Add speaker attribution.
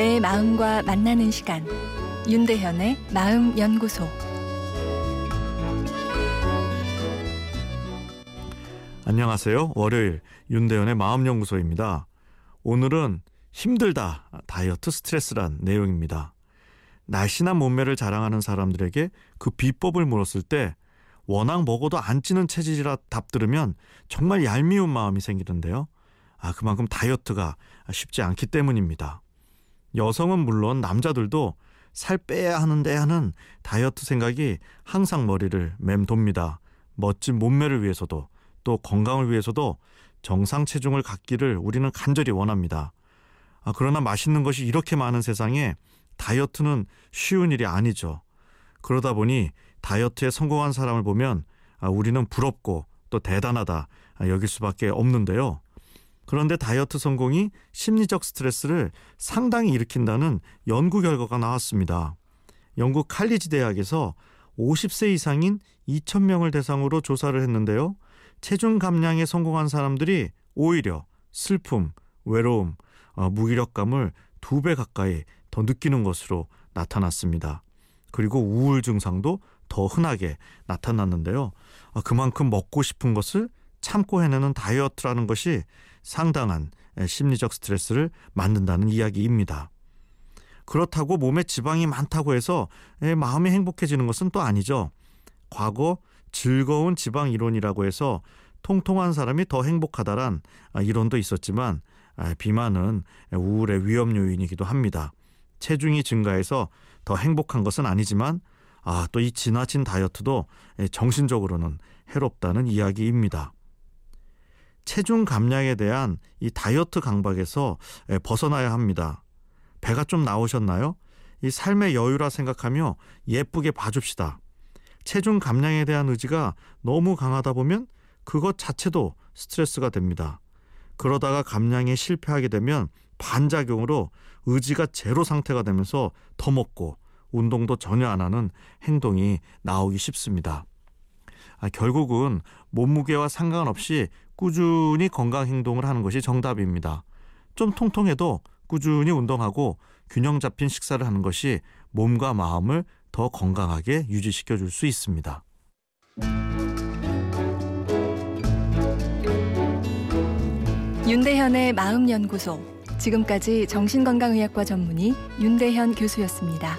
Speaker 1: 내 마음과 만나는 시간 윤대현의 마음 연구소
Speaker 2: 안녕하세요. 월요일 윤대현의 마음 연구소입니다. 오늘은 힘들다 다이어트 스트레스란 내용입니다. 날씬한 몸매를 자랑하는 사람들에게 그 비법을 물었을 때 워낙 먹어도 안 찌는 체질이라 답 들으면 정말 얄미운 마음이 생기는데요. 아, 그만큼 다이어트가 쉽지 않기 때문입니다. 여성은 물론 남자들도 살 빼야 하는데 하는 다이어트 생각이 항상 머리를 맴돕니다. 멋진 몸매를 위해서도 또 건강을 위해서도 정상 체중을 갖기를 우리는 간절히 원합니다. 아, 그러나 맛있는 것이 이렇게 많은 세상에 다이어트는 쉬운 일이 아니죠. 그러다 보니 다이어트에 성공한 사람을 보면 아, 우리는 부럽고 또 대단하다 아, 여길 수밖에 없는데요. 그런데 다이어트 성공이 심리적 스트레스를 상당히 일으킨다는 연구 결과가 나왔습니다. 영국 칼리지 대학에서 50세 이상인 2,000명을 대상으로 조사를 했는데요. 체중 감량에 성공한 사람들이 오히려 슬픔, 외로움, 어, 무기력감을 두 배 가까이 더 느끼는 것으로 나타났습니다. 그리고 우울 증상도 더 흔하게 나타났는데요. 어, 그만큼 먹고 싶은 것을 참고 해내는 다이어트라는 것이 상당한 심리적 스트레스를 만든다는 이야기입니다. 그렇다고 몸에 지방이 많다고 해서 마음이 행복해지는 것은 또 아니죠. 과거 즐거운 지방 이론이라고 해서 통통한 사람이 더 행복하다란 아, 이론도 있었지만 아, 비만은 우울의 위험 요인이기도 합니다. 체중이 증가해서 더 행복한 것은 아니지만 아, 또 이 지나친 다이어트도 정신적으로는 해롭다는 이야기입니다. 체중 감량에 대한 이 다이어트 강박에서 벗어나야 합니다. 배가 좀 나오셨나요? 이 삶의 여유라 생각하며 예쁘게 봐줍시다. 체중 감량에 대한 의지가 너무 강하다 보면 그것 자체도 스트레스가 됩니다. 그러다가 감량에 실패하게 되면 반작용으로 의지가 제로 상태가 되면서 더 먹고 운동도 전혀 안 하는 행동이 나오기 쉽습니다. 아, 결국은 몸무게와 상관없이 꾸준히 건강 행동을 하는 것이 정답입니다. 좀 통통해도 꾸준히 운동하고 균형 잡힌 식사를 하는 것이 몸과 마음을 더 건강하게 유지시켜 줄 수 있습니다.
Speaker 1: 윤대현의 마음 연구소. 지금까지 정신건강의학과 전문의 윤대현 교수였습니다.